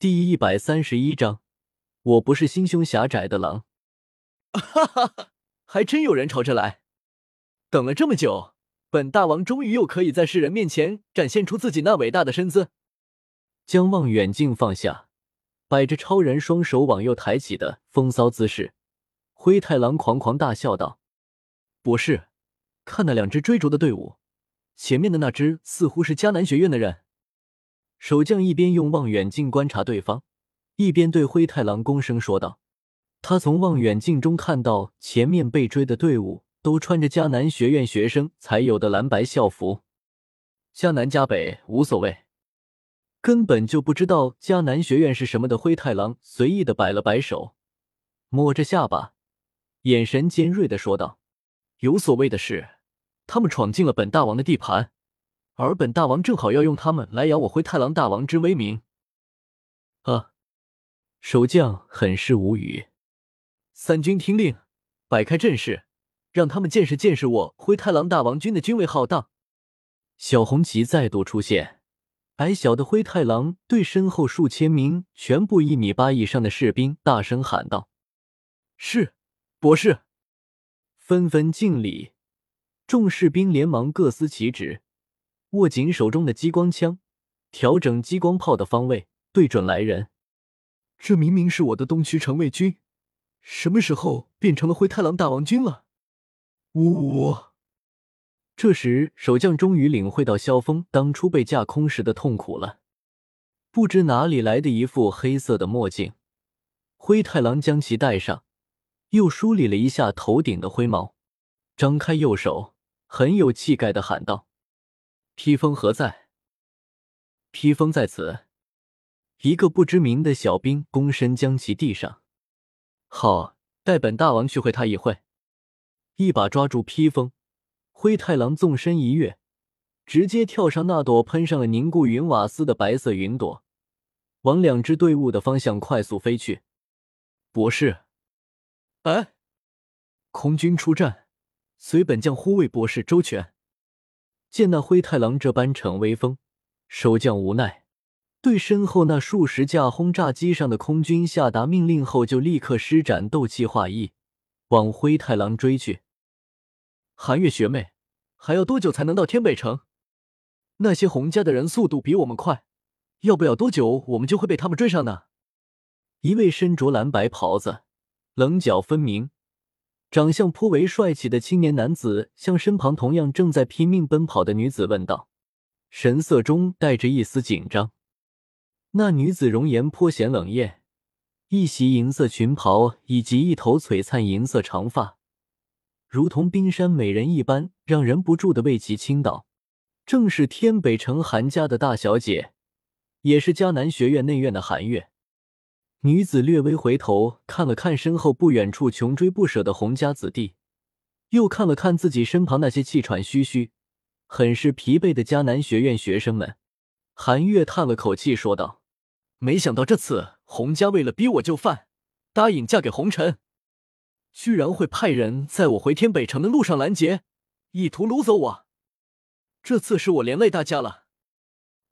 第一百三十一章，我不是心胸狭窄的狼。哈哈哈，还真有人朝着来。等了这么久，本大王终于又可以在世人面前展现出自己那伟大的身姿。将望远镜放下，摆着超人双手往右抬起的风骚姿势，灰太狼狂狂大笑道：“博士，看那两只追逐的队伍，前面的那只似乎是迦南学院的人。”守将一边用望远镜观察对方，一边对灰太狼躬声说道：“他从望远镜中看到前面被追的队伍都穿着迦南学院学生才有的蓝白校服，迦南迦北无所谓。根本就不知道迦南学院是什么的灰太狼随意的摆了摆手，摸着下巴，眼神尖锐的说道：‘有所谓的是，他们闯进了本大王的地盘。’”而本大王正好要用他们来扬我灰太狼大王之威名。啊！守将很是无语。三军听令，摆开阵势，让他们见识见识我灰太狼大王军的军威浩荡。小红旗再度出现，矮小的灰太狼对身后数千名全部一米八以上的士兵大声喊道：“是，博士！”纷纷敬礼。众士兵连忙各司其职。握紧手中的激光枪，调整激光炮的方位，对准来人。这明明是我的东区城卫军，什么时候变成了灰太狼大王军了？呜呜！这时，守将终于领会到萧峰当初被架空时的痛苦了。不知哪里来的一副黑色的墨镜，灰太狼将其戴上，又梳理了一下头顶的灰毛，张开右手，很有气概的喊道。披风何在？披风在此。一个不知名的小兵躬身将其递上。好，带本大王去会他一会。一把抓住披风，灰太狼纵身一跃，直接跳上那朵喷上了凝固云瓦斯的白色云朵，往两支队伍的方向快速飞去。博士，哎，空军出战，随本将护卫博士周全。见那灰太狼这般逞威风，守将无奈，对身后那数十架轰炸机上的空军下达命令后，就立刻施展斗气化翼，往灰太狼追去。寒月学妹，还要多久才能到天北城？那些洪家的人速度比我们快，要不了多久，我们就会被他们追上呢。一位身着蓝白袍子，棱角分明。长相颇为帅气的青年男子向身旁同样正在拼命奔跑的女子问道，神色中带着一丝紧张。那女子容颜颇显冷艳，一袭银色裙袍以及一头璀璨银色长发，如同冰山美人一般，让人不住的为其倾倒。正是天北城韩家的大小姐，也是迦南学院内院的韩月。女子略微回头看了看身后不远处穷追不舍的洪家子弟，又看了看自己身旁那些气喘吁吁、很是疲惫的迦南学院学生们，韩月叹了口气说道：“没想到这次洪家为了逼我就范，答应嫁给红尘，居然会派人在我回天北城的路上拦截，意图掳走我。这次是我连累大家了，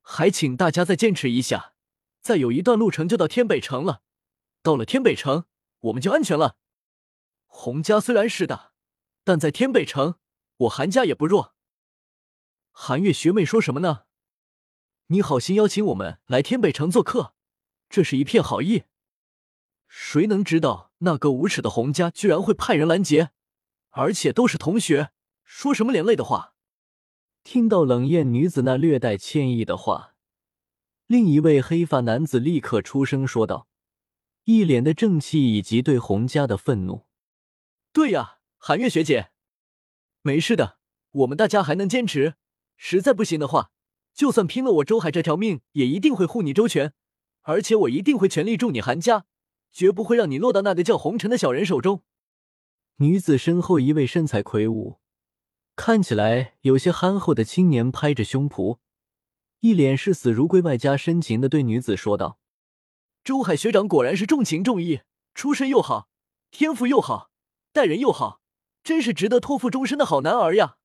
还请大家再坚持一下。”再有一段路程就到天北城了，到了天北城，我们就安全了。洪家虽然是大，但在天北城，我韩家也不弱。韩月学妹说什么呢？你好心邀请我们来天北城做客，这是一片好意。谁能知道那个无耻的洪家居然会派人拦截，而且都是同学，说什么连累的话？听到冷艳女子那略带歉意的话。另一位黑发男子立刻出声说道，一脸的正气以及对洪家的愤怒。对呀，寒月学姐，没事的，我们大家还能坚持。实在不行的话，就算拼了我周海这条命，也一定会护你周全。而且我一定会全力助你韩家，绝不会让你落到那个叫红尘的小人手中。女子身后一位身材魁梧、看起来有些憨厚的青年拍着胸脯。一脸视死如归，外加深情的对女子说道：“周海学长果然是重情重义，出身又好，天赋又好，待人又好，真是值得托付终身的好男儿呀！”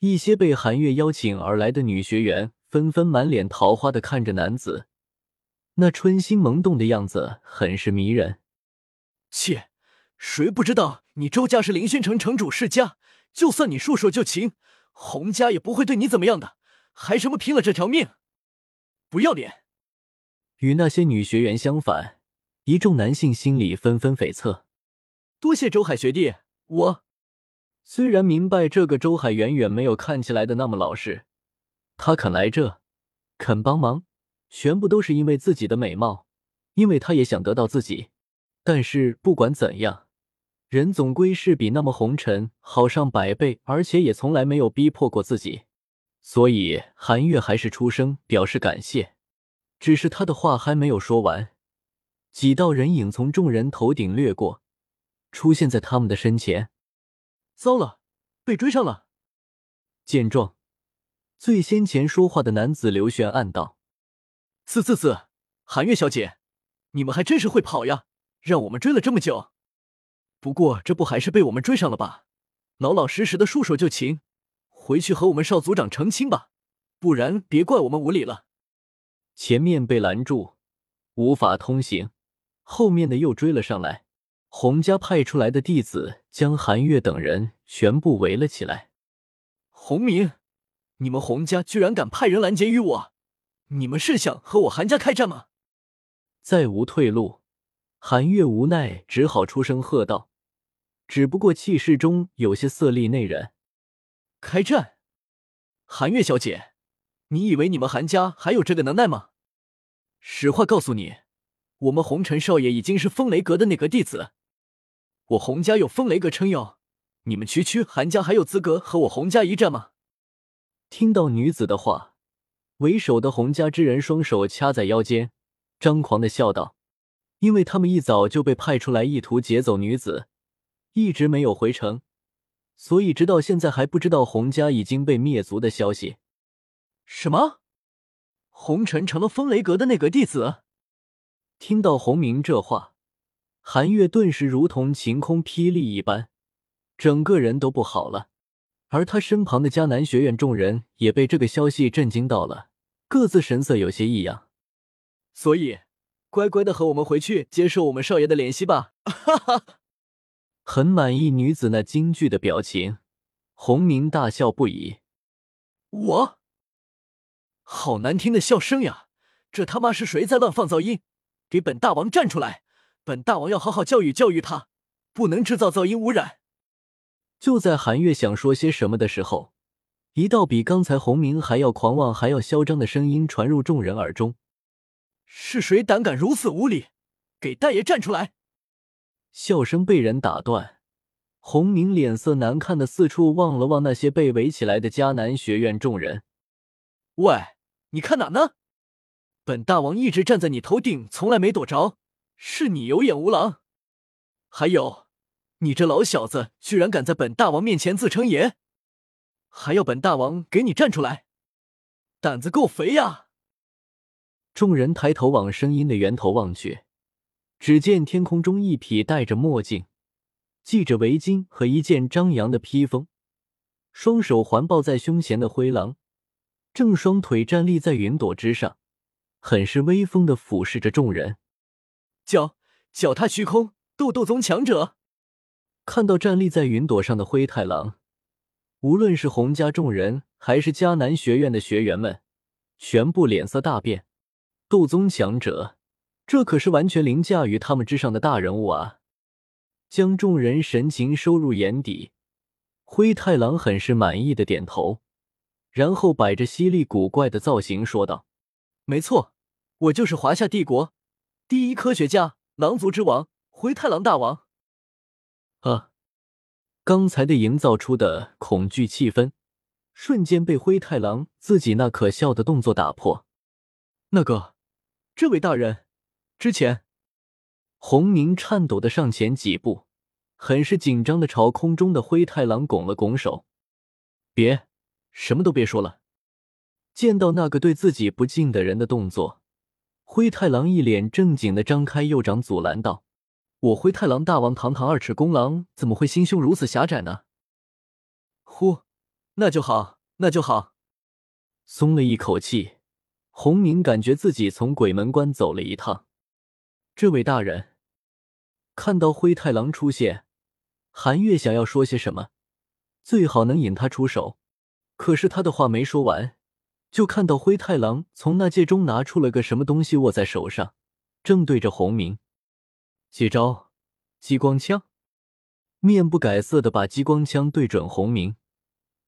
一些被韩月邀请而来的女学员纷纷满脸桃花的看着男子，那春心萌动的样子很是迷人。切，谁不知道你周家是凌轩城城主世家？就算你束手就擒，洪家也不会对你怎么样的，还什么拼了这条命？不要脸！与那些女学员相反，一众男性心里纷纷悱恻。多谢周海学弟，我虽然明白这个周海远远没有看起来的那么老实，他肯来这，肯帮忙，全部都是因为自己的美貌，因为他也想得到自己。但是不管怎样，人总归是比那么红尘好上百倍，而且也从来没有逼迫过自己，所以韩月还是出声表示感谢。只是他的话还没有说完，几道人影从众人头顶掠过。出现在他们的身前，糟了，被追上了！见状，最先前说话的男子刘玄暗道：“啧啧啧，韩月小姐，你们还真是会跑呀，让我们追了这么久。不过这不还是被我们追上了吧？老老实实的束手就擒，回去和我们少族长成亲吧，不然别怪我们无礼了。”前面被拦住，无法通行，后面的又追了上来。洪家派出来的弟子将韩月等人全部围了起来。洪明，你们洪家居然敢派人拦截于我，你们是想和我韩家开战吗？再无退路，韩月无奈只好出声喝道，只不过气势中有些色厉内荏。开战？韩月小姐，你以为你们韩家还有这个能耐吗？实话告诉你，我们红尘少爷已经是风雷阁的内阁弟子。我洪家有风雷阁撑腰，你们区区韩家还有资格和我洪家一战吗？听到女子的话，为首的洪家之人双手掐在腰间，张狂的笑道：“因为他们一早就被派出来，意图劫走女子，一直没有回城，所以直到现在还不知道洪家已经被灭族的消息。”什么？红尘成了风雷阁的内阁弟子？听到洪明这话。韩月顿时如同晴空霹雳一般，整个人都不好了。而他身旁的迦南学院众人也被这个消息震惊到了，各自神色有些异样。所以，乖乖的和我们回去接受我们少爷的怜惜吧！哈哈，很满意女子那惊惧的表情，洪明大笑不已。我，好难听的笑声呀！这他妈是谁在乱放噪音？给本大王站出来！本大王要好好教育教育他，不能制造噪音污染。就在韩月想说些什么的时候，一道比刚才洪明还要狂妄、还要嚣张的声音传入众人耳中：“是谁胆敢如此无礼？给大爷站出来！”笑声被人打断，洪明脸色难看的四处望了望那些被围起来的迦南学院众人：“喂，你看哪呢？本大王一直站在你头顶，从来没躲着。”是你有眼无狼，还有，你这老小子居然敢在本大王面前自称爷，还要本大王给你站出来，胆子够肥呀！众人抬头往声音的源头望去，只见天空中一匹戴着墨镜、系着围巾和一件张扬的披风，双手环抱在胸前的灰狼，正双腿站立在云朵之上，很是威风的俯视着众人。脚脚踏虚空，斗斗宗强者。看到站立在云朵上的灰太狼，无论是洪家众人，还是迦南学院的学员们，全部脸色大变。斗宗强者，这可是完全凌驾于他们之上的大人物啊！将众人神情收入眼底，灰太狼很是满意的点头，然后摆着犀利古怪的造型说道：“没错，我就是华夏帝国。”第一科学家，狼族之王灰太狼大王。啊！刚才的营造出的恐惧气氛，瞬间被灰太狼自己那可笑的动作打破。那个，这位大人，之前，洪明颤抖的上前几步，很是紧张的朝空中的灰太狼拱了拱手：“别，什么都别说了。”见到那个对自己不敬的人的动作。灰太狼一脸正经的张开右掌阻拦道：“我灰太狼大王堂堂二尺公狼，怎么会心胸如此狭窄呢？”呼，那就好，那就好。松了一口气，洪明感觉自己从鬼门关走了一趟。这位大人，看到灰太狼出现，韩月想要说些什么，最好能引他出手。可是他的话没说完，就看到灰太狼从那戒中拿出了个什么东西，握在手上，正对着洪明。接招，激光枪！面不改色的把激光枪对准洪明。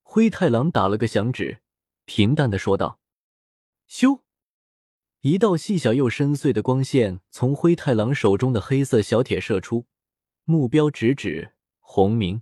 灰太狼打了个响指，平淡的说道：“咻！”一道细小又深邃的光线从灰太狼手中的黑色小铁射出，目标直指洪明。